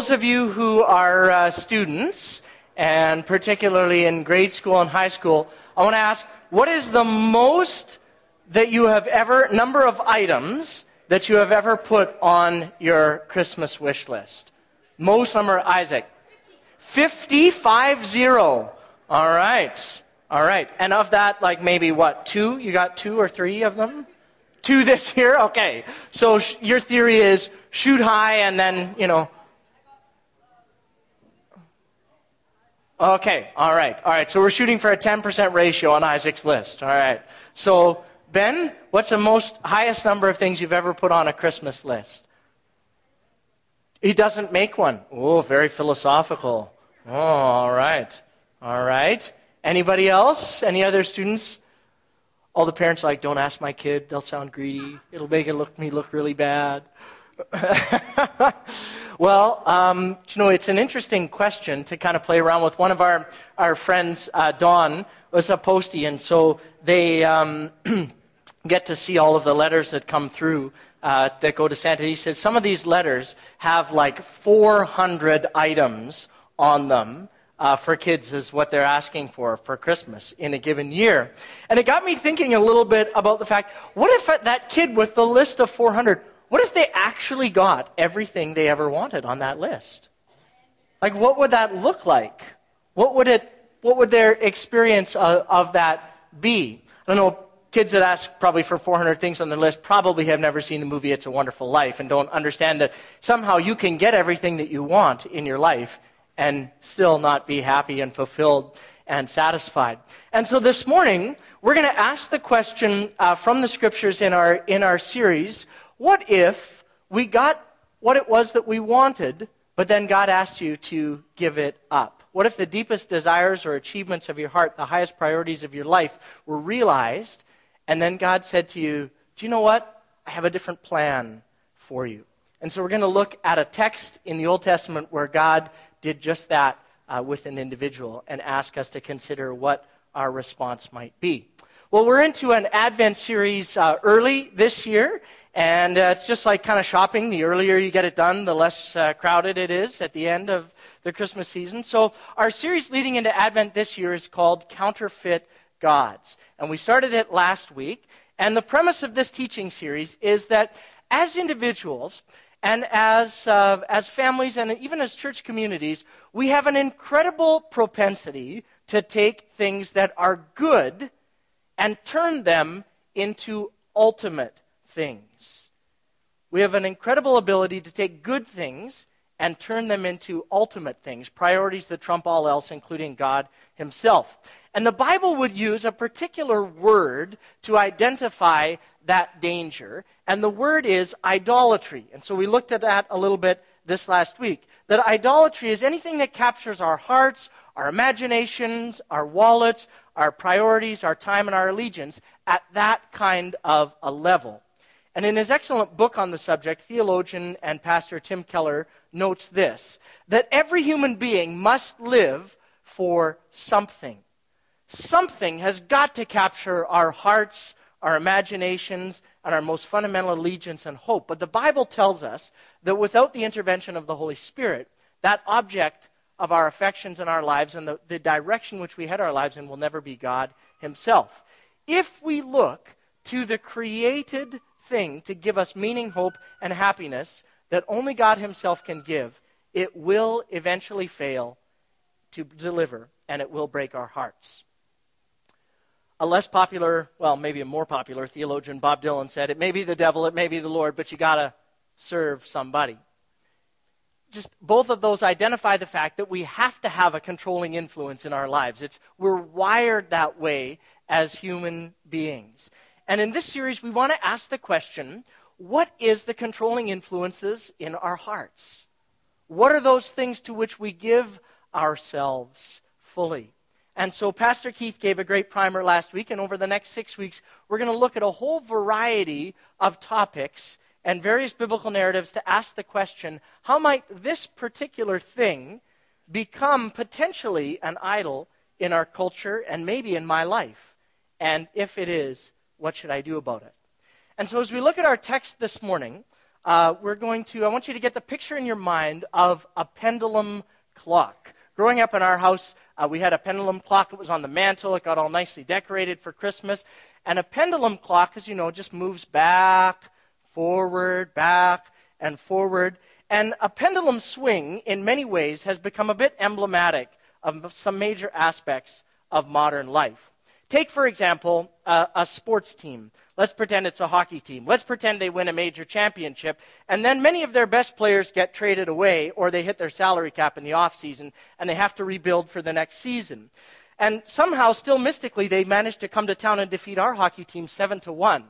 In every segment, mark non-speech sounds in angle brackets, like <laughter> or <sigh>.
Those of you who are uh, students, and particularly in grade school and high school, I want to ask what is the most that you have ever, number of items that you have ever put on your Christmas wish list? Most number, Isaac. 50, five zero. All right. All right. And of that, like maybe what, two? You got two or three of them? Two this year? Okay. So sh- your theory is shoot high and then, you know. Okay. All right. All right. So we're shooting for a 10% ratio on Isaac's list. All right. So, Ben, what's the most highest number of things you've ever put on a Christmas list? He doesn't make one. Oh, very philosophical. Oh, all right. All right. Anybody else? Any other students? All the parents are like, don't ask my kid. They'll sound greedy. It'll make it look, me look really bad. <laughs> well, um, you know, it's an interesting question to kind of play around with. One of our, our friends, uh, Don, was a postie, and so they um, <clears throat> get to see all of the letters that come through uh, that go to Santa. He says some of these letters have like 400 items on them uh, for kids is what they're asking for for Christmas in a given year. And it got me thinking a little bit about the fact what if that kid with the list of 400, what if they actually got everything they ever wanted on that list? Like, what would that look like? What would, it, what would their experience of, of that be? I don't know, kids that ask probably for 400 things on their list probably have never seen the movie It's a Wonderful Life and don't understand that somehow you can get everything that you want in your life and still not be happy and fulfilled and satisfied. And so this morning, we're going to ask the question uh, from the scriptures in our, in our series what if we got what it was that we wanted, but then God asked you to give it up? What if the deepest desires or achievements of your heart, the highest priorities of your life, were realized, and then God said to you, Do you know what? I have a different plan for you. And so we're going to look at a text in the Old Testament where God did just that uh, with an individual and ask us to consider what our response might be. Well, we're into an Advent series uh, early this year, and uh, it's just like kind of shopping. The earlier you get it done, the less uh, crowded it is at the end of the Christmas season. So, our series leading into Advent this year is called Counterfeit Gods. And we started it last week. And the premise of this teaching series is that as individuals, and as, uh, as families and even as church communities, we have an incredible propensity to take things that are good and turn them into ultimate things. We have an incredible ability to take good things and turn them into ultimate things, priorities that trump all else, including God Himself. And the Bible would use a particular word to identify that danger, and the word is idolatry. And so we looked at that a little bit this last week. That idolatry is anything that captures our hearts, our imaginations, our wallets, our priorities, our time, and our allegiance at that kind of a level. And in his excellent book on the subject, theologian and pastor Tim Keller notes this that every human being must live for something. Something has got to capture our hearts, our imaginations, and our most fundamental allegiance and hope. But the Bible tells us that without the intervention of the Holy Spirit, that object of our affections and our lives and the, the direction which we head our lives in will never be God Himself. If we look to the created thing to give us meaning, hope, and happiness that only God Himself can give, it will eventually fail to deliver and it will break our hearts a less popular, well, maybe a more popular theologian, Bob Dylan, said, It may be the devil, it may be the Lord, but you got to serve somebody. Just both of those identify the fact that we have to have a controlling influence in our lives. It's, we're wired that way as human beings. And in this series, we want to ask the question what is the controlling influences in our hearts? What are those things to which we give ourselves fully? And so, Pastor Keith gave a great primer last week, and over the next six weeks, we're going to look at a whole variety of topics and various biblical narratives to ask the question how might this particular thing become potentially an idol in our culture and maybe in my life? And if it is, what should I do about it? And so, as we look at our text this morning, uh, we're going to, I want you to get the picture in your mind of a pendulum clock. Growing up in our house, uh, we had a pendulum clock. It was on the mantle. It got all nicely decorated for Christmas. And a pendulum clock, as you know, just moves back, forward, back, and forward. And a pendulum swing, in many ways, has become a bit emblematic of some major aspects of modern life. Take, for example, a, a sports team. Let's pretend it's a hockey team. Let's pretend they win a major championship. And then many of their best players get traded away or they hit their salary cap in the offseason and they have to rebuild for the next season. And somehow, still mystically, they managed to come to town and defeat our hockey team 7 to 1.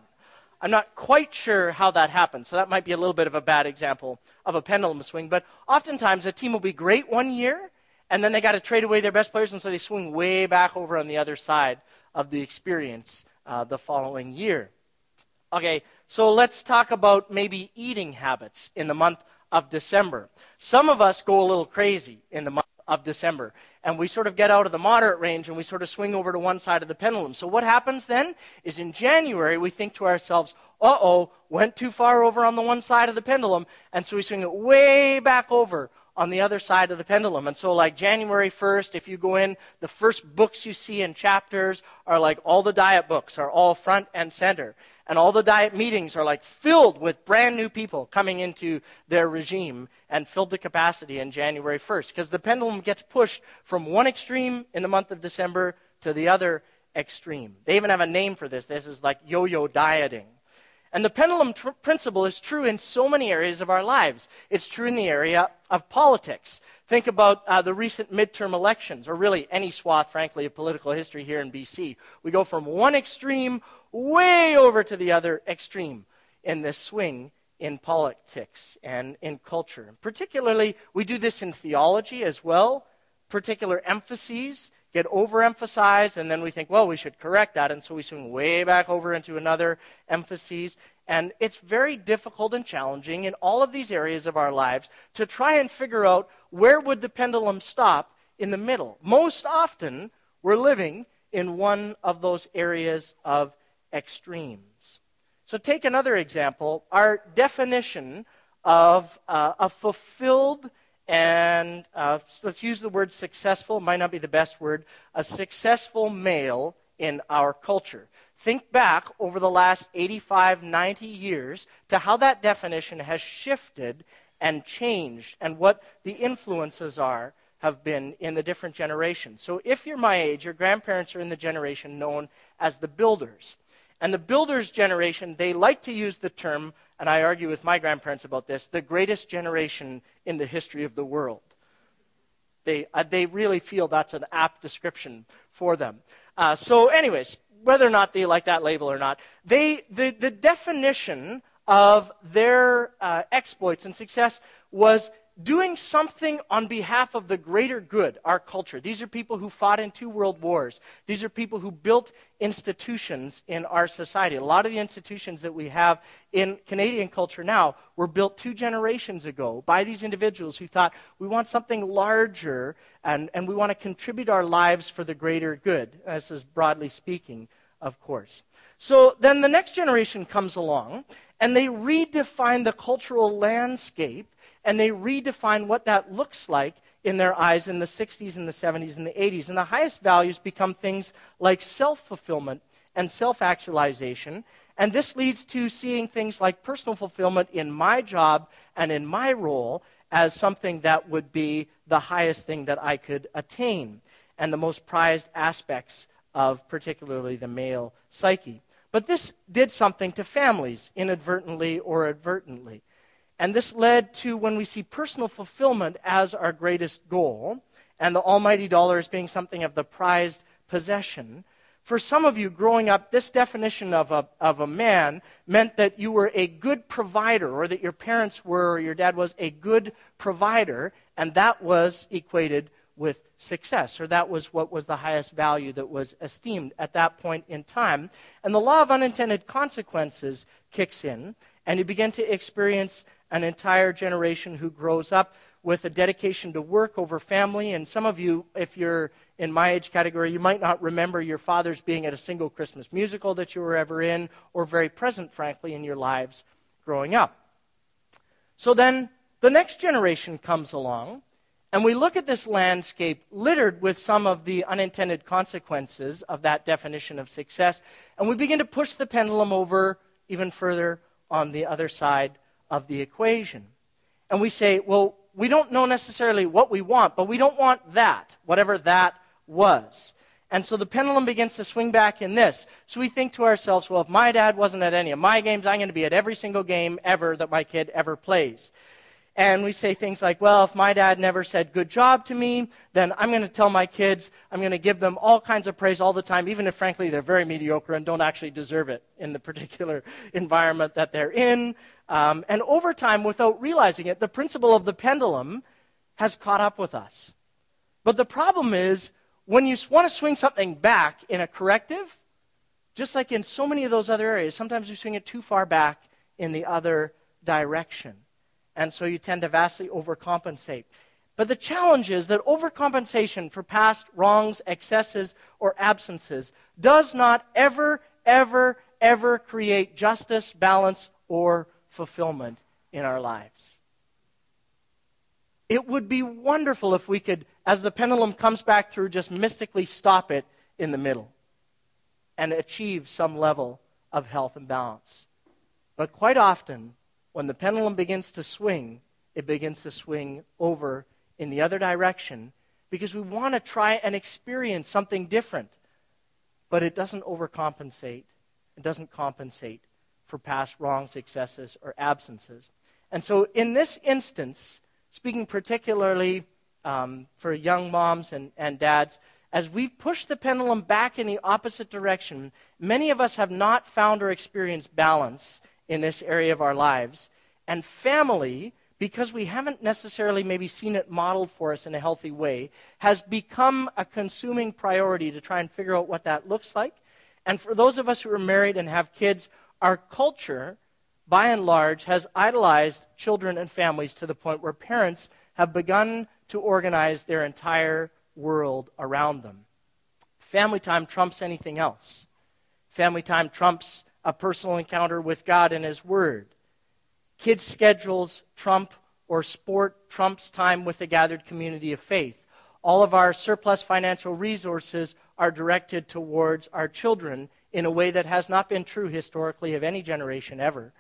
I'm not quite sure how that happened, so that might be a little bit of a bad example of a pendulum swing. But oftentimes, a team will be great one year, and then they got to trade away their best players, and so they swing way back over on the other side of the experience uh, the following year. Okay, so let's talk about maybe eating habits in the month of December. Some of us go a little crazy in the month of December, and we sort of get out of the moderate range and we sort of swing over to one side of the pendulum. So what happens then is in January we think to ourselves, uh oh, went too far over on the one side of the pendulum, and so we swing it way back over on the other side of the pendulum. And so, like January 1st, if you go in, the first books you see in chapters are like all the diet books, are all front and center. And all the diet meetings are like filled with brand new people coming into their regime and filled to capacity in January 1st. Because the pendulum gets pushed from one extreme in the month of December to the other extreme. They even have a name for this. This is like yo yo dieting. And the pendulum tr- principle is true in so many areas of our lives. It's true in the area of politics. Think about uh, the recent midterm elections, or really any swath, frankly, of political history here in BC. We go from one extreme way over to the other extreme in this swing in politics and in culture. Particularly, we do this in theology as well. Particular emphases get overemphasized, and then we think, well, we should correct that, and so we swing way back over into another emphasis. And it's very difficult and challenging in all of these areas of our lives to try and figure out where would the pendulum stop in the middle. Most often, we're living in one of those areas of extremes. So, take another example. Our definition of uh, a fulfilled and uh, let's use the word successful, might not be the best word, a successful male in our culture. Think back over the last 85, 90 years to how that definition has shifted and changed and what the influences are have been in the different generations. So if you're my age, your grandparents are in the generation known as the builders. And the builders' generation, they like to use the term, and I argue with my grandparents about this, the greatest generation in the history of the world. They, uh, they really feel that's an apt description for them. Uh, so, anyways, whether or not they like that label or not, they, the, the definition of their uh, exploits and success was doing something on behalf of the greater good, our culture. These are people who fought in two world wars. These are people who built institutions in our society. A lot of the institutions that we have in Canadian culture now were built two generations ago by these individuals who thought we want something larger and, and we want to contribute our lives for the greater good. This is broadly speaking, of course. So then the next generation comes along and they redefine the cultural landscape and they redefine what that looks like in their eyes in the 60s and the 70s and the 80s. And the highest values become things like self fulfillment and self actualization. And this leads to seeing things like personal fulfillment in my job and in my role as something that would be the highest thing that I could attain and the most prized aspects of particularly the male psyche. But this did something to families, inadvertently or advertently. And this led to when we see personal fulfillment as our greatest goal, and the almighty dollar as being something of the prized possession. For some of you growing up, this definition of a, of a man meant that you were a good provider, or that your parents were, or your dad was a good provider, and that was equated with success, or that was what was the highest value that was esteemed at that point in time. And the law of unintended consequences kicks in, and you begin to experience an entire generation who grows up with a dedication to work over family. And some of you, if you're in my age category, you might not remember your fathers being at a single Christmas musical that you were ever in, or very present, frankly, in your lives growing up. So then the next generation comes along, and we look at this landscape littered with some of the unintended consequences of that definition of success, and we begin to push the pendulum over even further on the other side of the equation. And we say, well, we don't know necessarily what we want, but we don't want that, whatever that was. And so the pendulum begins to swing back in this. So we think to ourselves, well, if my dad wasn't at any of my games, I'm going to be at every single game ever that my kid ever plays. And we say things like, well, if my dad never said good job to me, then I'm going to tell my kids, I'm going to give them all kinds of praise all the time, even if frankly they're very mediocre and don't actually deserve it in the particular <laughs> environment that they're in. Um, and over time, without realizing it, the principle of the pendulum has caught up with us. But the problem is, when you want to swing something back in a corrective, just like in so many of those other areas, sometimes you swing it too far back in the other direction. And so you tend to vastly overcompensate. But the challenge is that overcompensation for past wrongs, excesses, or absences does not ever, ever, ever create justice, balance, or fulfillment in our lives. It would be wonderful if we could, as the pendulum comes back through, just mystically stop it in the middle and achieve some level of health and balance. But quite often, when the pendulum begins to swing, it begins to swing over in the other direction because we want to try and experience something different. But it doesn't overcompensate, it doesn't compensate for past wrongs, excesses, or absences. And so, in this instance, speaking particularly um, for young moms and, and dads, as we've pushed the pendulum back in the opposite direction, many of us have not found or experienced balance in this area of our lives. And family, because we haven't necessarily maybe seen it modeled for us in a healthy way, has become a consuming priority to try and figure out what that looks like. And for those of us who are married and have kids, our culture, by and large, has idolized children and families to the point where parents have begun to organize their entire world around them. Family time trumps anything else. Family time trumps a personal encounter with God and His Word. Kids' schedules trump or sport trumps time with a gathered community of faith. All of our surplus financial resources are directed towards our children in a way that has not been true historically of any generation ever.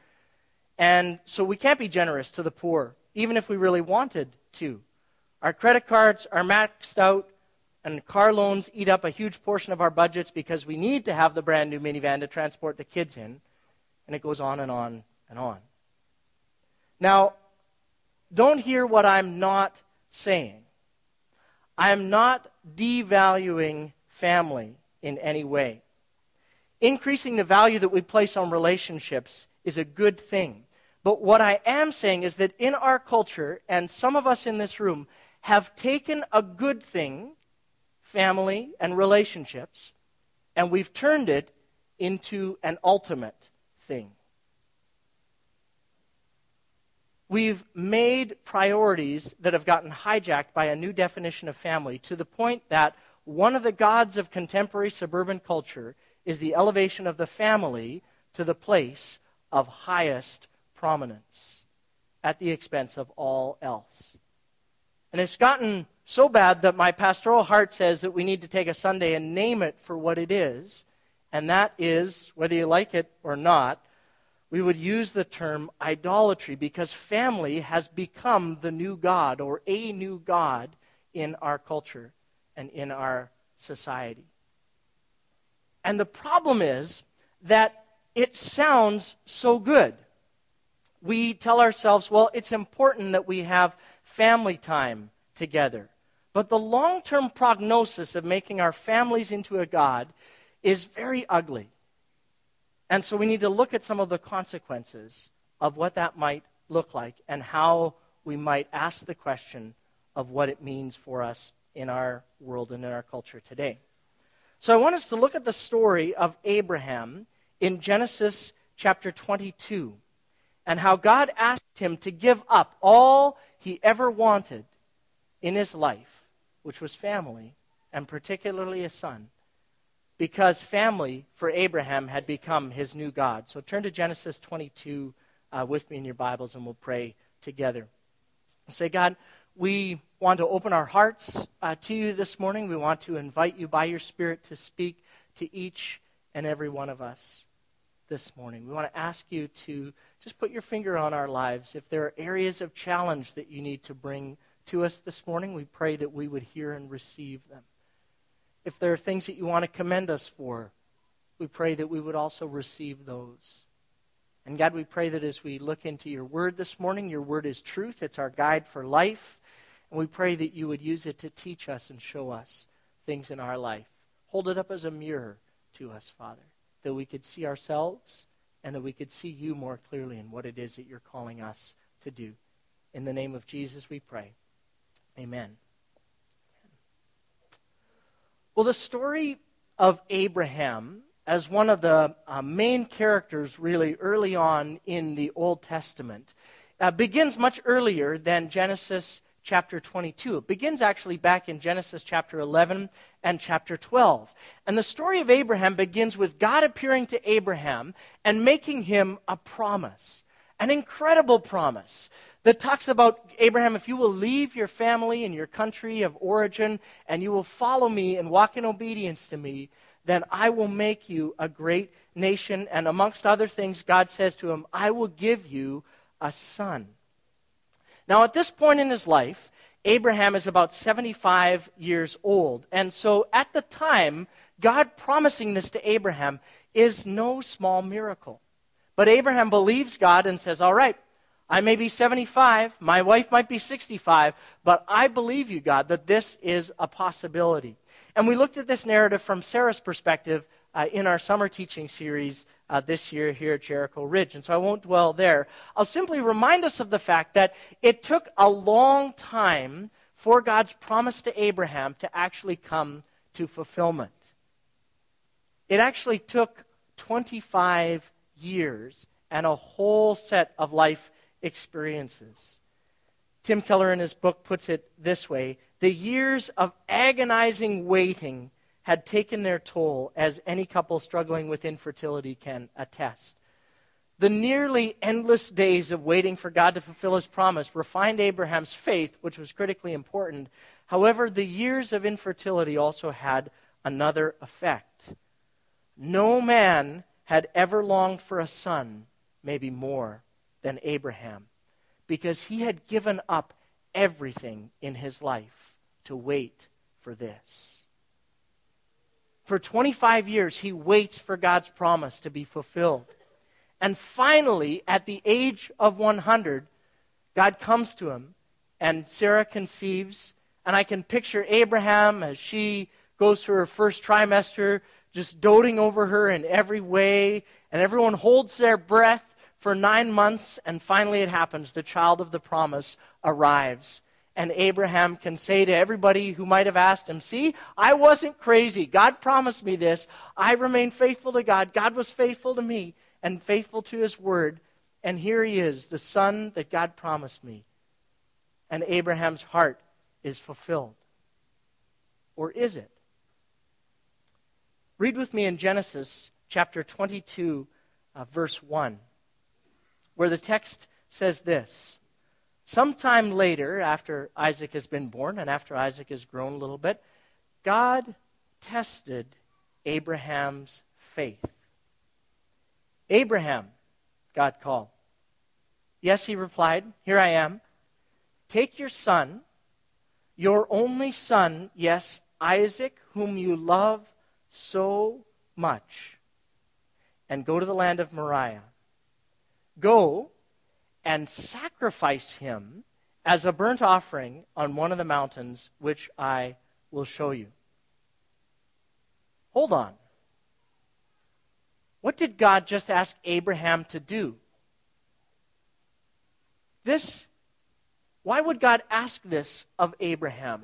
And so we can't be generous to the poor, even if we really wanted to. Our credit cards are maxed out, and car loans eat up a huge portion of our budgets because we need to have the brand new minivan to transport the kids in. And it goes on and on and on. Now, don't hear what I'm not saying. I am not devaluing family in any way. Increasing the value that we place on relationships is a good thing. But what I am saying is that in our culture, and some of us in this room have taken a good thing, family and relationships, and we've turned it into an ultimate thing. We've made priorities that have gotten hijacked by a new definition of family to the point that one of the gods of contemporary suburban culture is the elevation of the family to the place of highest prominence at the expense of all else. And it's gotten so bad that my pastoral heart says that we need to take a Sunday and name it for what it is. And that is, whether you like it or not, we would use the term idolatry because family has become the new God or a new God in our culture and in our society. And the problem is that it sounds so good. We tell ourselves, well, it's important that we have family time together. But the long term prognosis of making our families into a God is very ugly. And so we need to look at some of the consequences of what that might look like and how we might ask the question of what it means for us in our world and in our culture today. So I want us to look at the story of Abraham in Genesis chapter 22 and how God asked him to give up all he ever wanted in his life, which was family, and particularly a son, because family for Abraham had become his new God. So turn to Genesis 22 uh, with me in your Bibles and we'll pray together. Say, God, we want to open our hearts uh, to you this morning. We want to invite you by your Spirit to speak to each and every one of us this morning. We want to ask you to just put your finger on our lives. If there are areas of challenge that you need to bring to us this morning, we pray that we would hear and receive them. If there are things that you want to commend us for, we pray that we would also receive those. And God, we pray that as we look into your word this morning, your word is truth, it's our guide for life. And we pray that you would use it to teach us and show us things in our life. Hold it up as a mirror to us, Father, that we could see ourselves and that we could see you more clearly in what it is that you're calling us to do. In the name of Jesus, we pray. Amen. Well, the story of Abraham as one of the uh, main characters, really, early on in the Old Testament, uh, begins much earlier than Genesis chapter 22. It begins actually back in Genesis chapter 11 and chapter 12. And the story of Abraham begins with God appearing to Abraham and making him a promise, an incredible promise that talks about Abraham, if you will leave your family and your country of origin and you will follow me and walk in obedience to me, then I will make you a great nation. And amongst other things, God says to him, I will give you a son. Now, at this point in his life, Abraham is about 75 years old. And so at the time, God promising this to Abraham is no small miracle. But Abraham believes God and says, All right, I may be 75, my wife might be 65, but I believe you, God, that this is a possibility. And we looked at this narrative from Sarah's perspective uh, in our summer teaching series uh, this year here at Jericho Ridge. And so I won't dwell there. I'll simply remind us of the fact that it took a long time for God's promise to Abraham to actually come to fulfillment. It actually took 25 years and a whole set of life experiences. Tim Keller, in his book, puts it this way The years of agonizing waiting had taken their toll, as any couple struggling with infertility can attest. The nearly endless days of waiting for God to fulfill his promise refined Abraham's faith, which was critically important. However, the years of infertility also had another effect. No man had ever longed for a son, maybe more, than Abraham, because he had given up everything in his life to wait for this. For 25 years, he waits for God's promise to be fulfilled. And finally, at the age of 100, God comes to him, and Sarah conceives. And I can picture Abraham as she goes through her first trimester, just doting over her in every way. And everyone holds their breath for nine months, and finally it happens. The child of the promise arrives and Abraham can say to everybody who might have asked him, See, I wasn't crazy. God promised me this. I remained faithful to God. God was faithful to me and faithful to his word. And here he is, the son that God promised me. And Abraham's heart is fulfilled. Or is it? Read with me in Genesis chapter 22, uh, verse 1, where the text says this. Sometime later, after Isaac has been born and after Isaac has grown a little bit, God tested Abraham's faith. Abraham, God called. Yes, he replied, Here I am. Take your son, your only son, yes, Isaac, whom you love so much, and go to the land of Moriah. Go and sacrifice him as a burnt offering on one of the mountains which I will show you. Hold on. What did God just ask Abraham to do? This, why would God ask this of Abraham?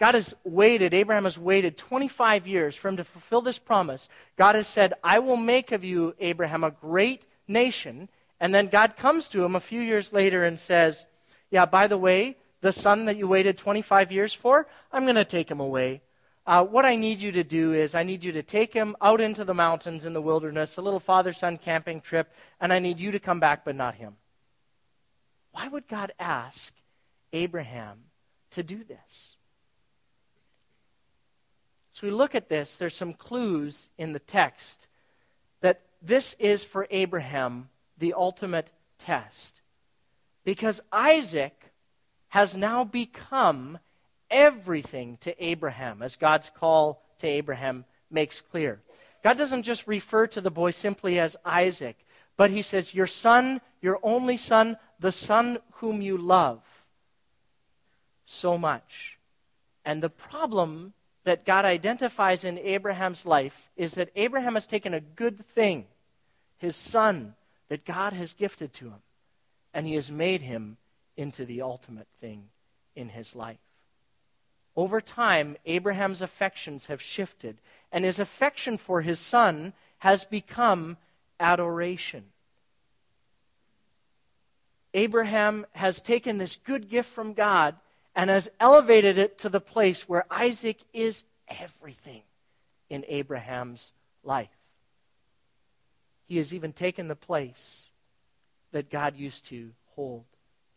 God has waited, Abraham has waited 25 years for him to fulfill this promise. God has said, I will make of you, Abraham, a great nation, and then God comes to him a few years later and says, Yeah, by the way, the son that you waited 25 years for, I'm going to take him away. Uh, what I need you to do is, I need you to take him out into the mountains in the wilderness, a little father son camping trip, and I need you to come back, but not him. Why would God ask Abraham to do this? So we look at this, there's some clues in the text that this is for Abraham the ultimate test. Because Isaac has now become everything to Abraham, as God's call to Abraham makes clear. God doesn't just refer to the boy simply as Isaac, but he says, Your son, your only son, the son whom you love so much. And the problem that God identifies in Abraham's life is that Abraham has taken a good thing, his son, that God has gifted to him, and he has made him into the ultimate thing in his life. Over time, Abraham's affections have shifted, and his affection for his son has become adoration. Abraham has taken this good gift from God and has elevated it to the place where Isaac is everything in Abraham's life. He has even taken the place that God used to hold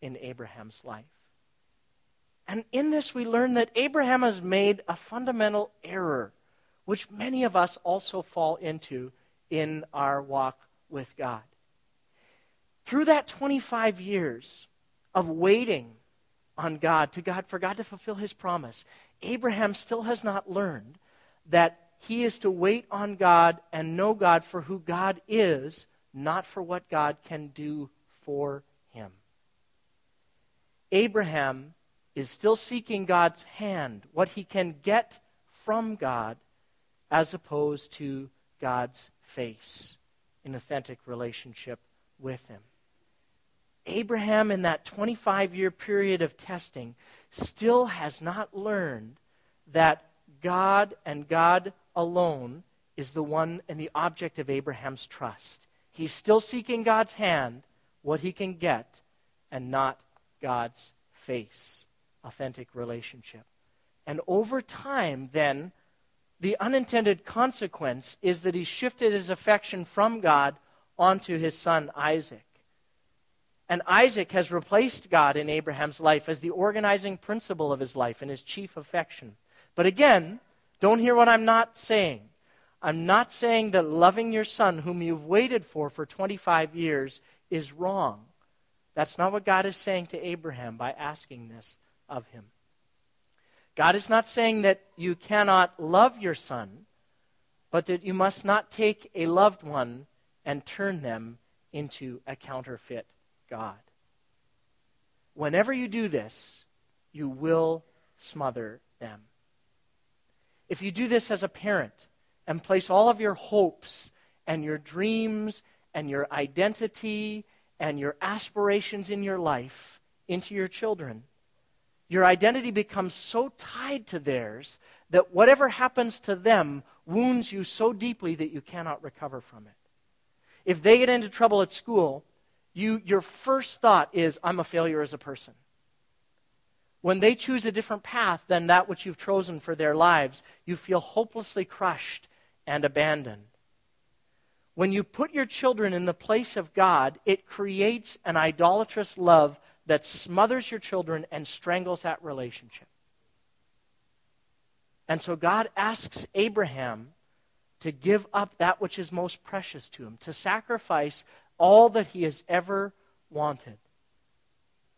in Abraham's life. And in this, we learn that Abraham has made a fundamental error, which many of us also fall into in our walk with God. Through that 25 years of waiting on God, to God, for God to fulfill his promise, Abraham still has not learned that he is to wait on God and know God for who God is, not for what God can do for him. Abraham is still seeking God's hand, what he can get from God, as opposed to God's face in authentic relationship with him. Abraham, in that 25 year period of testing, still has not learned that God and God alone is the one and the object of Abraham's trust. He's still seeking God's hand, what he can get, and not God's face. Authentic relationship. And over time, then, the unintended consequence is that he shifted his affection from God onto his son Isaac. And Isaac has replaced God in Abraham's life as the organizing principle of his life and his chief affection. But again, don't hear what I'm not saying. I'm not saying that loving your son, whom you've waited for for 25 years, is wrong. That's not what God is saying to Abraham by asking this of him. God is not saying that you cannot love your son, but that you must not take a loved one and turn them into a counterfeit God. Whenever you do this, you will smother them. If you do this as a parent and place all of your hopes and your dreams and your identity and your aspirations in your life into your children, your identity becomes so tied to theirs that whatever happens to them wounds you so deeply that you cannot recover from it. If they get into trouble at school, you, your first thought is, I'm a failure as a person. When they choose a different path than that which you've chosen for their lives, you feel hopelessly crushed and abandoned. When you put your children in the place of God, it creates an idolatrous love that smothers your children and strangles that relationship. And so God asks Abraham to give up that which is most precious to him, to sacrifice all that he has ever wanted.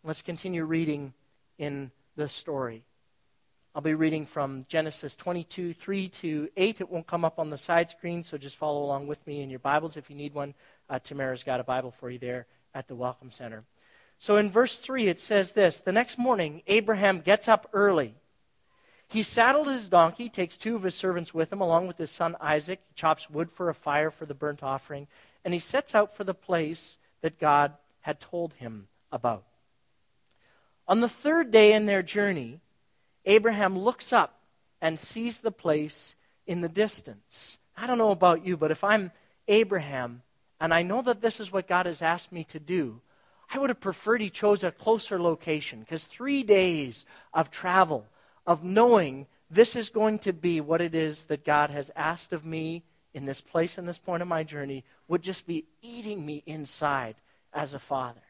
Let's continue reading in the story. I'll be reading from Genesis 22, 3 to 8. It won't come up on the side screen, so just follow along with me in your Bibles. If you need one, uh, Tamara's got a Bible for you there at the Welcome Center. So in verse 3, it says this The next morning, Abraham gets up early. He saddled his donkey, takes two of his servants with him, along with his son Isaac, he chops wood for a fire for the burnt offering, and he sets out for the place that God had told him about. On the third day in their journey, Abraham looks up and sees the place in the distance. I don't know about you, but if I'm Abraham and I know that this is what God has asked me to do, I would have preferred he chose a closer location because three days of travel, of knowing this is going to be what it is that God has asked of me in this place and this point of my journey, would just be eating me inside as a father.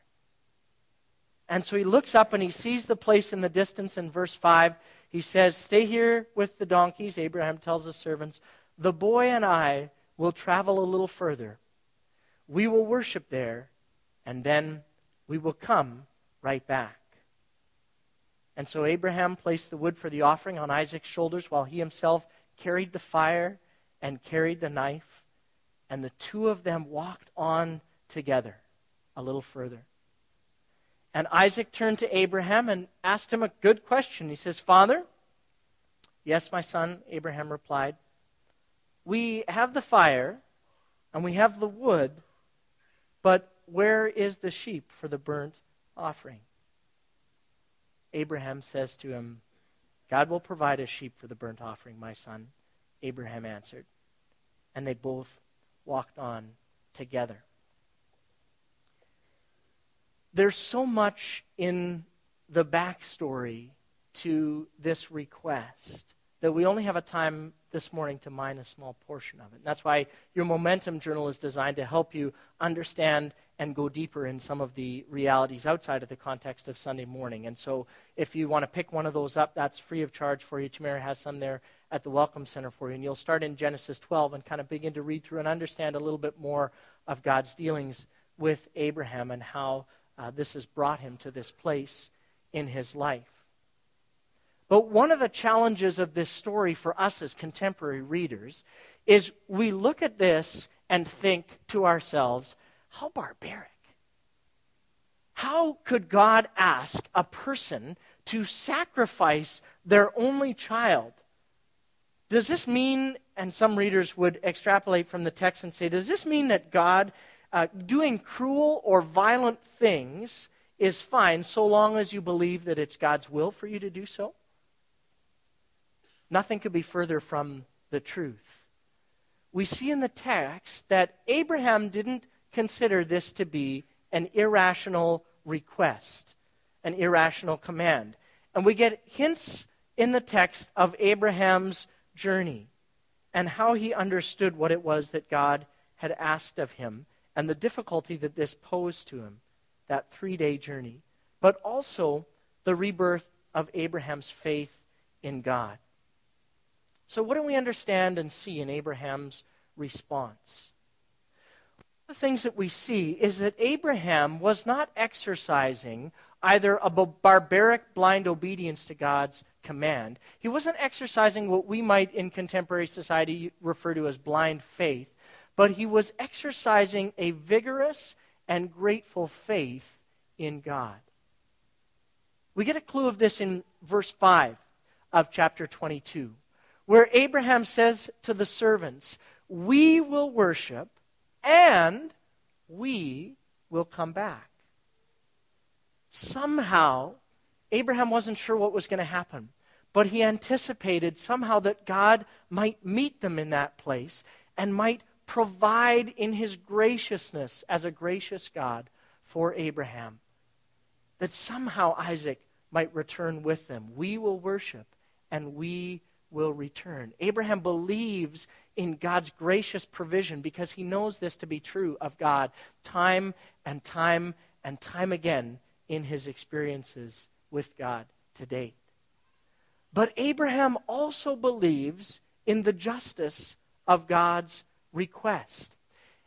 And so he looks up and he sees the place in the distance in verse 5. He says, Stay here with the donkeys. Abraham tells his servants, The boy and I will travel a little further. We will worship there, and then we will come right back. And so Abraham placed the wood for the offering on Isaac's shoulders while he himself carried the fire and carried the knife. And the two of them walked on together a little further. And Isaac turned to Abraham and asked him a good question. He says, Father, yes, my son, Abraham replied, we have the fire and we have the wood, but where is the sheep for the burnt offering? Abraham says to him, God will provide a sheep for the burnt offering, my son. Abraham answered. And they both walked on together. There's so much in the backstory to this request that we only have a time this morning to mine a small portion of it. And that's why your momentum journal is designed to help you understand and go deeper in some of the realities outside of the context of Sunday morning. And so if you want to pick one of those up, that's free of charge for you. Tamara has some there at the Welcome Center for you. And you'll start in Genesis 12 and kind of begin to read through and understand a little bit more of God's dealings with Abraham and how uh, this has brought him to this place in his life. But one of the challenges of this story for us as contemporary readers is we look at this and think to ourselves, how barbaric. How could God ask a person to sacrifice their only child? Does this mean, and some readers would extrapolate from the text and say, does this mean that God uh, doing cruel or violent things is fine so long as you believe that it's God's will for you to do so? Nothing could be further from the truth. We see in the text that Abraham didn't consider this to be an irrational request, an irrational command. And we get hints in the text of Abraham's journey and how he understood what it was that God had asked of him and the difficulty that this posed to him, that three day journey, but also the rebirth of Abraham's faith in God. So, what do we understand and see in Abraham's response? One of the things that we see is that Abraham was not exercising either a barbaric blind obedience to God's command. He wasn't exercising what we might in contemporary society refer to as blind faith, but he was exercising a vigorous and grateful faith in God. We get a clue of this in verse 5 of chapter 22 where Abraham says to the servants, We will worship and we will come back. Somehow, Abraham wasn't sure what was going to happen, but he anticipated somehow that God might meet them in that place and might provide in his graciousness as a gracious God for Abraham. That somehow Isaac might return with them. We will worship and we will return. Abraham believes in God's gracious provision because he knows this to be true of God time and time and time again in his experiences with God to date. But Abraham also believes in the justice of God's request.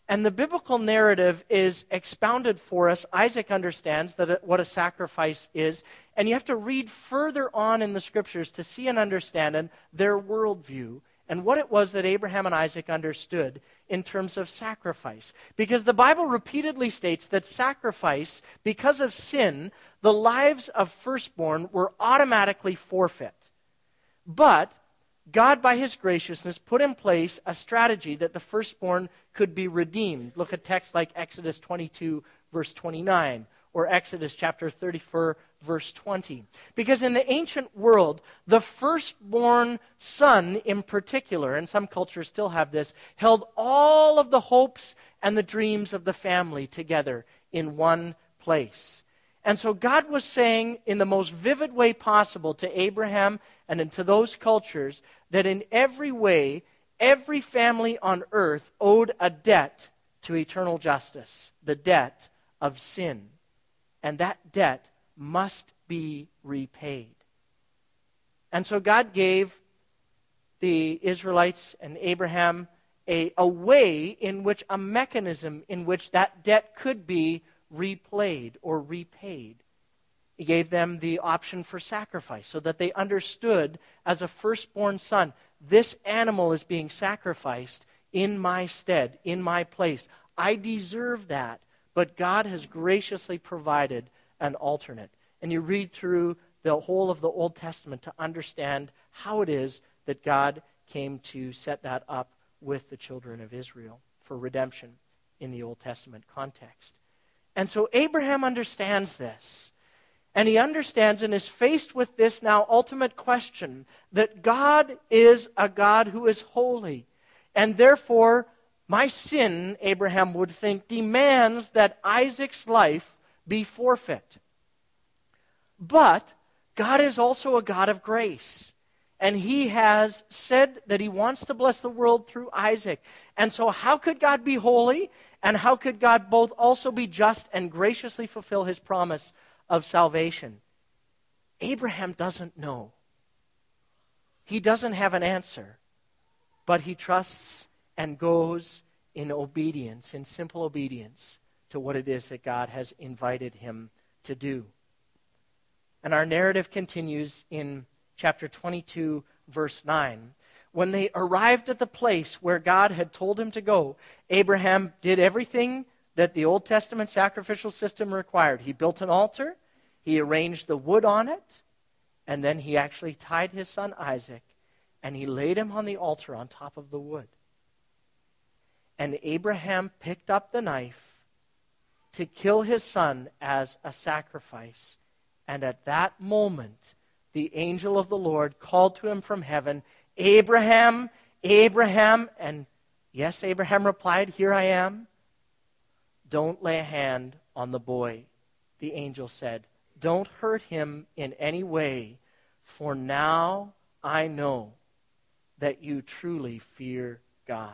And the biblical narrative is expounded for us. Isaac understands that what a sacrifice is. And you have to read further on in the scriptures to see and understand their worldview and what it was that Abraham and Isaac understood in terms of sacrifice. Because the Bible repeatedly states that sacrifice, because of sin, the lives of firstborn were automatically forfeit. But God, by his graciousness, put in place a strategy that the firstborn could be redeemed. Look at texts like Exodus 22, verse 29, or Exodus chapter 34, verse 20. Because in the ancient world, the firstborn son in particular, and some cultures still have this, held all of the hopes and the dreams of the family together in one place. And so God was saying in the most vivid way possible to Abraham and into those cultures that in every way, every family on earth owed a debt to eternal justice, the debt of sin. And that debt must be repaid. And so God gave the Israelites and Abraham a, a way in which, a mechanism in which that debt could be replayed or repaid. He gave them the option for sacrifice so that they understood as a firstborn son, this animal is being sacrificed in my stead, in my place. I deserve that, but God has graciously provided an alternate. And you read through the whole of the Old Testament to understand how it is that God came to set that up with the children of Israel for redemption in the Old Testament context. And so Abraham understands this. And he understands and is faced with this now ultimate question that God is a God who is holy. And therefore, my sin, Abraham would think, demands that Isaac's life be forfeit. But God is also a God of grace. And he has said that he wants to bless the world through Isaac. And so, how could God be holy? And how could God both also be just and graciously fulfill his promise of salvation? Abraham doesn't know. He doesn't have an answer, but he trusts and goes in obedience, in simple obedience to what it is that God has invited him to do. And our narrative continues in chapter 22, verse 9. When they arrived at the place where God had told him to go, Abraham did everything that the Old Testament sacrificial system required. He built an altar, he arranged the wood on it, and then he actually tied his son Isaac and he laid him on the altar on top of the wood. And Abraham picked up the knife to kill his son as a sacrifice. And at that moment, the angel of the Lord called to him from heaven, Abraham, Abraham. And yes, Abraham replied, Here I am. Don't lay a hand on the boy, the angel said. Don't hurt him in any way, for now I know that you truly fear God.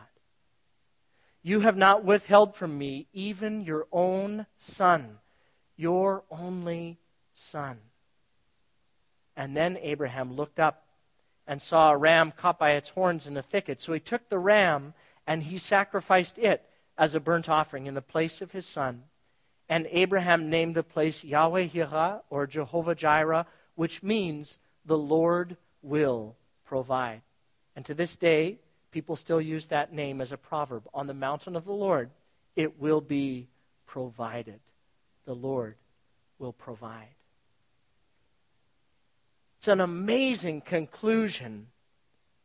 You have not withheld from me even your own son, your only son. And then Abraham looked up and saw a ram caught by its horns in a thicket. So he took the ram and he sacrificed it as a burnt offering in the place of his son. And Abraham named the place Yahweh Yireh, or Jehovah Jireh, which means the Lord will provide. And to this day, people still use that name as a proverb. On the mountain of the Lord, it will be provided. The Lord will provide. It's an amazing conclusion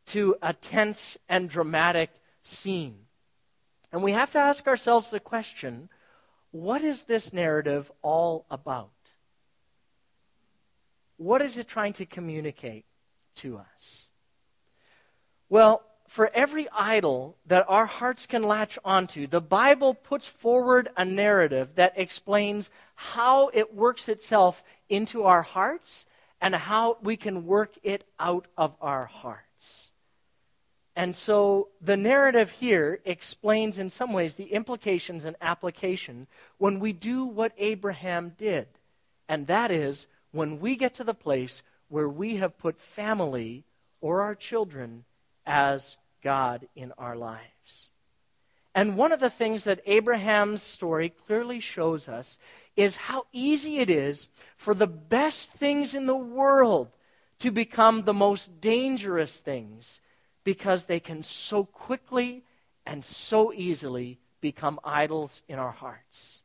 to a tense and dramatic scene. And we have to ask ourselves the question what is this narrative all about? What is it trying to communicate to us? Well, for every idol that our hearts can latch onto, the Bible puts forward a narrative that explains how it works itself into our hearts and how we can work it out of our hearts. And so the narrative here explains, in some ways, the implications and application when we do what Abraham did. And that is when we get to the place where we have put family or our children as God in our lives. And one of the things that Abraham's story clearly shows us is how easy it is for the best things in the world to become the most dangerous things because they can so quickly and so easily become idols in our hearts.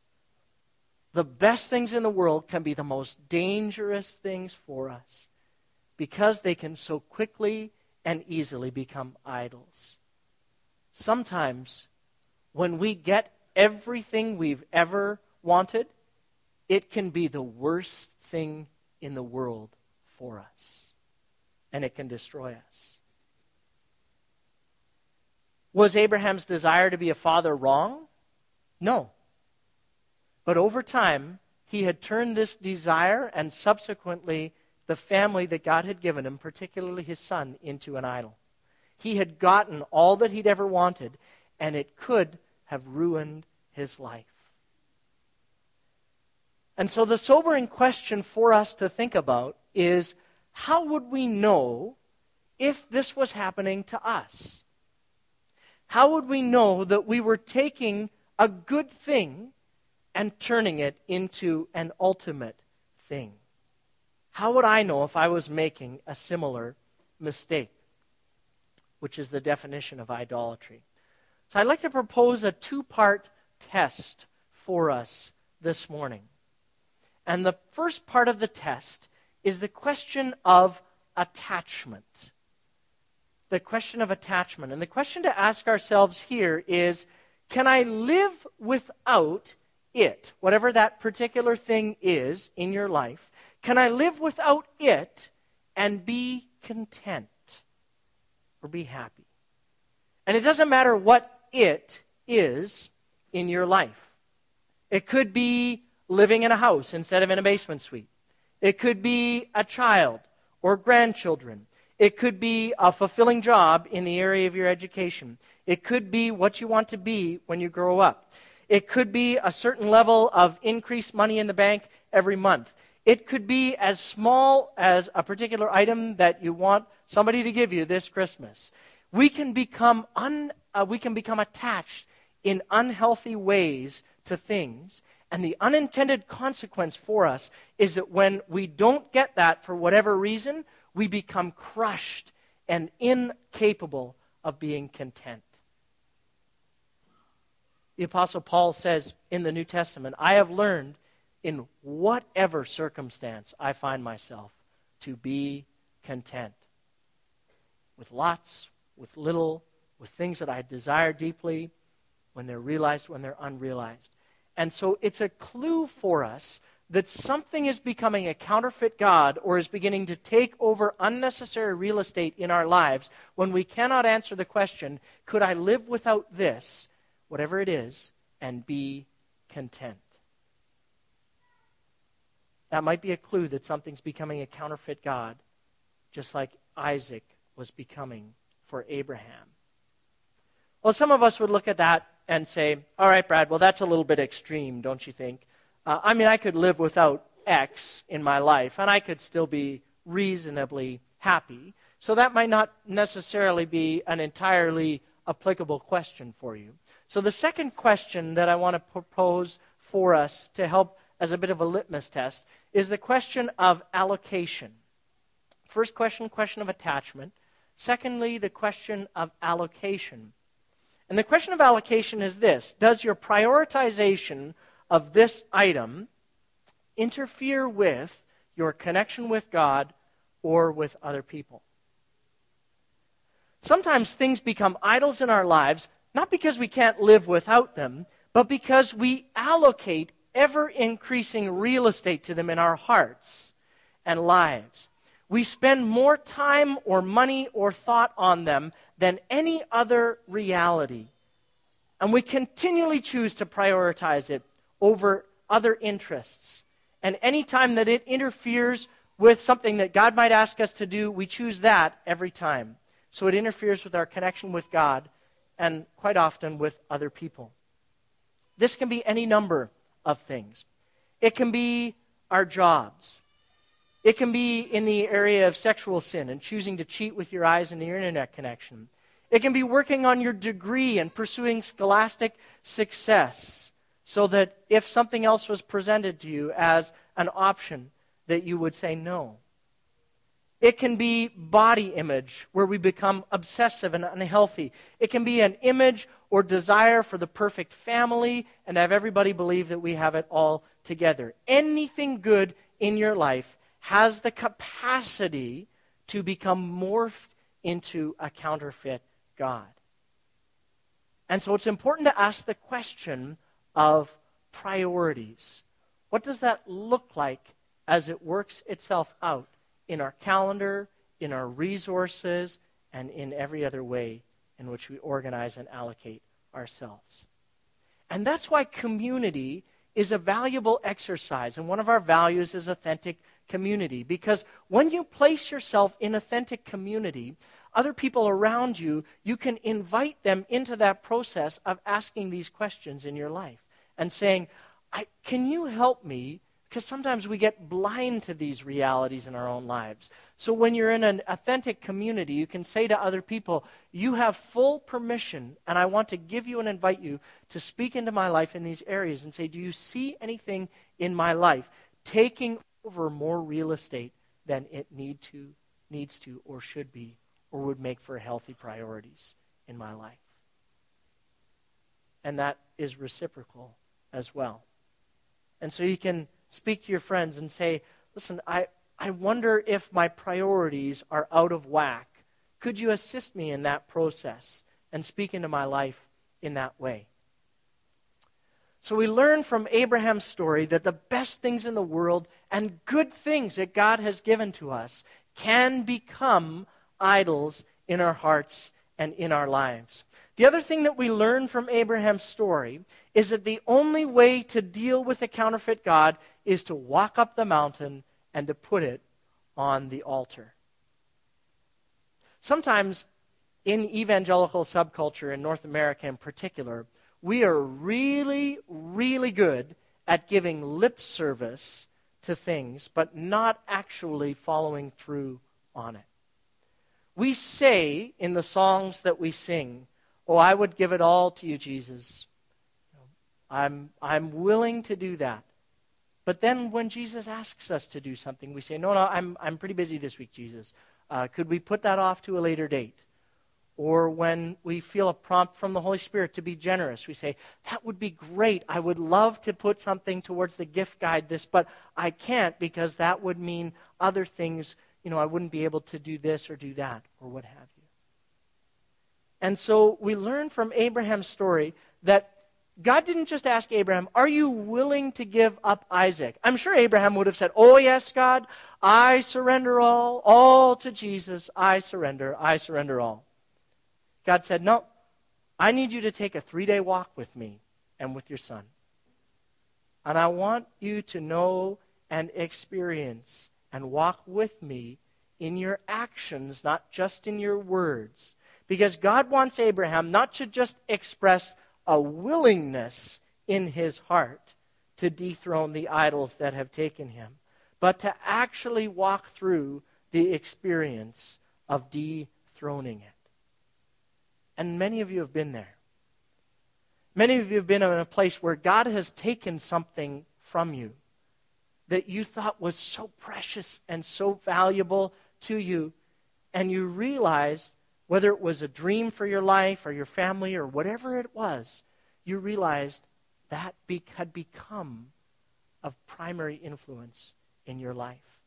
The best things in the world can be the most dangerous things for us because they can so quickly and easily become idols. Sometimes, when we get everything we've ever wanted, it can be the worst thing in the world for us, and it can destroy us. Was Abraham's desire to be a father wrong? No. But over time, he had turned this desire and subsequently the family that God had given him, particularly his son, into an idol. He had gotten all that he'd ever wanted, and it could have ruined his life. And so the sobering question for us to think about is how would we know if this was happening to us? How would we know that we were taking a good thing and turning it into an ultimate thing? How would I know if I was making a similar mistake? Which is the definition of idolatry. So I'd like to propose a two part test for us this morning. And the first part of the test is the question of attachment. The question of attachment. And the question to ask ourselves here is can I live without it, whatever that particular thing is in your life? Can I live without it and be content or be happy? And it doesn't matter what it is in your life. It could be living in a house instead of in a basement suite. It could be a child or grandchildren. It could be a fulfilling job in the area of your education. It could be what you want to be when you grow up. It could be a certain level of increased money in the bank every month. It could be as small as a particular item that you want somebody to give you this Christmas. We can become, un, uh, we can become attached in unhealthy ways to things and the unintended consequence for us is that when we don't get that for whatever reason, we become crushed and incapable of being content. The Apostle Paul says in the New Testament, I have learned in whatever circumstance I find myself to be content. With lots, with little, with things that I desire deeply, when they're realized, when they're unrealized. And so it's a clue for us that something is becoming a counterfeit God or is beginning to take over unnecessary real estate in our lives when we cannot answer the question, could I live without this, whatever it is, and be content? That might be a clue that something's becoming a counterfeit God, just like Isaac was becoming for Abraham. Well, some of us would look at that and say, all right, Brad, well, that's a little bit extreme, don't you think? Uh, I mean, I could live without X in my life, and I could still be reasonably happy. So that might not necessarily be an entirely applicable question for you. So the second question that I want to propose for us to help as a bit of a litmus test is the question of allocation. First question, question of attachment. Secondly, the question of allocation. And the question of allocation is this Does your prioritization of this item interfere with your connection with God or with other people? Sometimes things become idols in our lives, not because we can't live without them, but because we allocate ever increasing real estate to them in our hearts and lives. We spend more time or money or thought on them than any other reality. And we continually choose to prioritize it over other interests. And any time that it interferes with something that God might ask us to do, we choose that every time. So it interferes with our connection with God and quite often with other people. This can be any number of things. It can be our jobs. It can be in the area of sexual sin and choosing to cheat with your eyes and your internet connection. It can be working on your degree and pursuing scholastic success so that if something else was presented to you as an option, that you would say no. It can be body image, where we become obsessive and unhealthy. It can be an image or desire for the perfect family and have everybody believe that we have it all together. Anything good in your life has the capacity to become morphed into a counterfeit God. And so it's important to ask the question of priorities. What does that look like as it works itself out in our calendar, in our resources, and in every other way in which we organize and allocate ourselves? And that's why community is a valuable exercise. And one of our values is authentic community. Because when you place yourself in authentic community, other people around you, you can invite them into that process of asking these questions in your life and saying, Can you help me because sometimes we get blind to these realities in our own lives. So when you're in an authentic community, you can say to other people, You have full permission, and I want to give you and invite you to speak into my life in these areas and say, Do you see anything in my life taking over more real estate than it need to, needs to or should be or would make for healthy priorities in my life? And that is reciprocal as well. And so you can speak to your friends and say, listen, I, I wonder if my priorities are out of whack. Could you assist me in that process and speak into my life in that way? So we learn from Abraham's story that the best things in the world and good things that God has given to us can become idols in our hearts and in our lives. The other thing that we learn from Abraham's story is that the only way to deal with a counterfeit God is to walk up the mountain and to put it on the altar. Sometimes in evangelical subculture in North America in particular, we are really, really good at giving lip service to things, but not actually following through on it. We say in the songs that we sing, Oh, I would give it all to you, Jesus. I'm, I'm willing to do that. But then when Jesus asks us to do something, we say, No, no, I'm, I'm pretty busy this week, Jesus. Uh, could we put that off to a later date? Or when we feel a prompt from the Holy Spirit to be generous, we say, That would be great. I would love to put something towards the gift guide this, but I can't because that would mean other things. You know, I wouldn't be able to do this or do that or what have you. And so we learn from Abraham's story that God didn't just ask Abraham, Are you willing to give up Isaac? I'm sure Abraham would have said, Oh, yes, God, I surrender all, all to Jesus. I surrender, I surrender all. God said, No, I need you to take a three day walk with me and with your son. And I want you to know and experience and walk with me in your actions, not just in your words. Because God wants Abraham not to just express a willingness in his heart to dethrone the idols that have taken him, but to actually walk through the experience of dethroning it. And many of you have been there. Many of you have been in a place where God has taken something from you that you thought was so precious and so valuable to you, and you realized whether it was a dream for your life or your family or whatever it was, you realized that be- had become of primary influence in your life.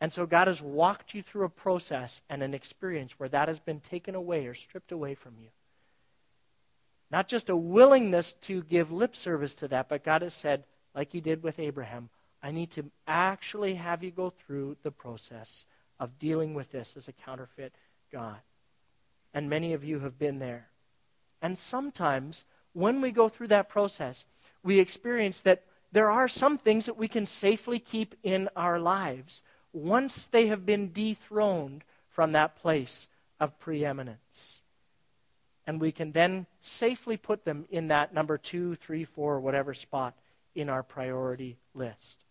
And so God has walked you through a process and an experience where that has been taken away or stripped away from you. Not just a willingness to give lip service to that, but God has said, like He did with Abraham, I need to actually have you go through the process of dealing with this as a counterfeit God. And many of you have been there. And sometimes, when we go through that process, we experience that there are some things that we can safely keep in our lives once they have been dethroned from that place of preeminence. And we can then safely put them in that number two, three, four, whatever spot in our priority list.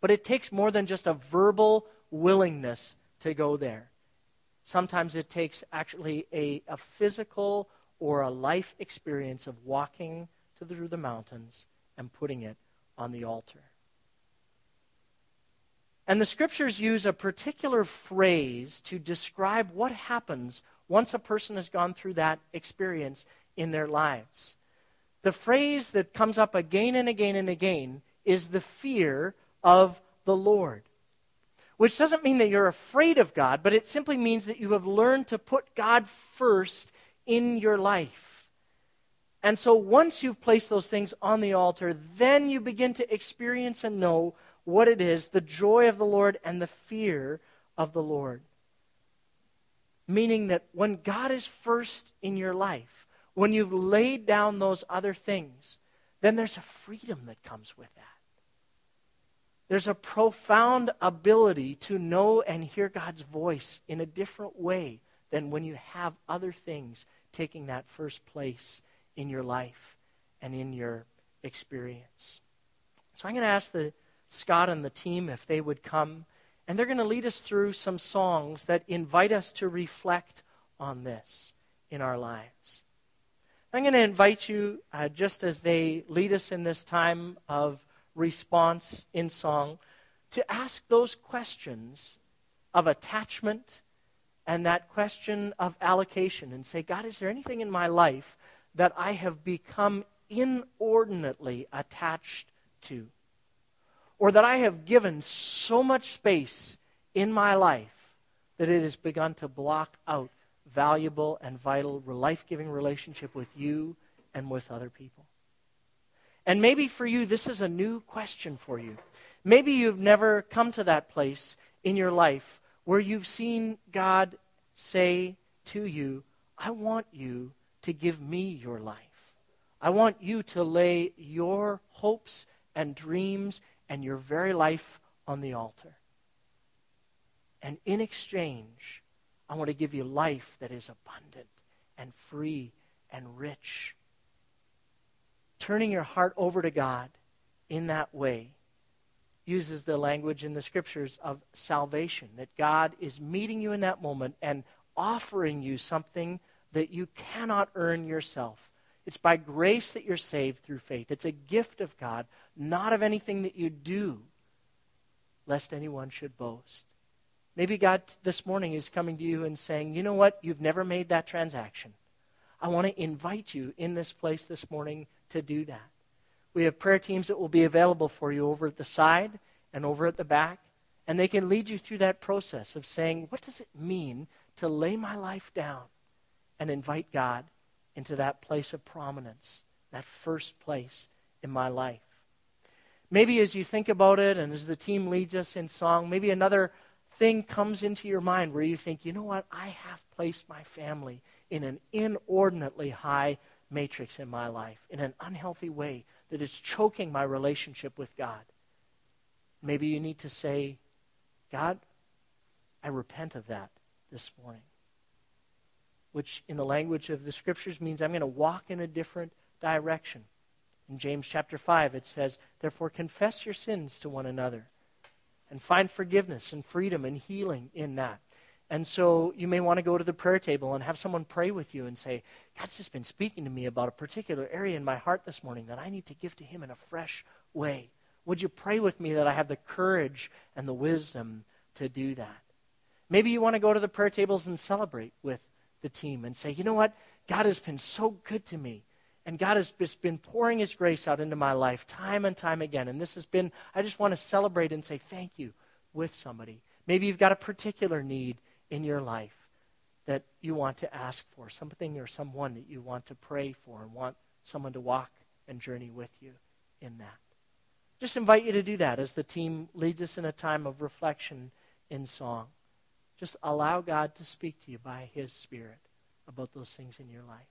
But it takes more than just a verbal willingness to go there. Sometimes it takes actually a, a physical or a life experience of walking to the, through the mountains and putting it on the altar. And the scriptures use a particular phrase to describe what happens once a person has gone through that experience in their lives. The phrase that comes up again and again and again is the fear of the Lord which doesn't mean that you're afraid of God, but it simply means that you have learned to put God first in your life. And so once you've placed those things on the altar, then you begin to experience and know what it is the joy of the Lord and the fear of the Lord. Meaning that when God is first in your life, when you've laid down those other things, then there's a freedom that comes with that. There's a profound ability to know and hear God's voice in a different way than when you have other things taking that first place in your life and in your experience. So I'm going to ask the Scott and the team if they would come. And they're going to lead us through some songs that invite us to reflect on this in our lives. I'm going to invite you, uh, just as they lead us in this time of response in song, to ask those questions of attachment and that question of allocation and say, God, is there anything in my life that I have become inordinately attached to? Or that I have given so much space in my life that it has begun to block out valuable and vital, life giving relationship with you and with other people? And maybe for you, this is a new question for you. Maybe you've never come to that place in your life where you've seen God say to you, I want you to give me your life. I want you to lay your hopes and dreams and your very life on the altar. And in exchange, I want to give you life that is abundant and free and rich. Turning your heart over to God in that way uses the language in the scriptures of salvation, that God is meeting you in that moment and offering you something that you cannot earn yourself. It's by grace that you're saved through faith. It's a gift of God, not of anything that you do, lest anyone should boast. Maybe God this morning is coming to you and saying, You know what? You've never made that transaction. I want to invite you in this place this morning to do that. We have prayer teams that will be available for you over at the side and over at the back. And they can lead you through that process of saying, what does it mean to lay my life down and invite God into that place of prominence, that first place in my life? Maybe as you think about it and as the team leads us in song, maybe another thing comes into your mind where you think, you know what? I have placed my family in an inordinately high matrix in my life, in an unhealthy way that is choking my relationship with God. Maybe you need to say, God, I repent of that this morning. Which, in the language of the scriptures, means I'm going to walk in a different direction. In James chapter 5, it says, Therefore, confess your sins to one another and find forgiveness and freedom and healing in that. And so you may want to go to the prayer table and have someone pray with you and say, God's just been speaking to me about a particular area in my heart this morning that I need to give to Him in a fresh way. Would you pray with me that I have the courage and the wisdom to do that? Maybe you want to go to the prayer tables and celebrate with the team and say, you know what? God has been so good to me. And God has been pouring His grace out into my life time and time again. And this has been, I just want to celebrate and say thank you with somebody. Maybe you've got a particular need in your life that you want to ask for, something or someone that you want to pray for and want someone to walk and journey with you in that. Just invite you to do that as the team leads us in a time of reflection in song. Just allow God to speak to you by His Spirit about those things in your life.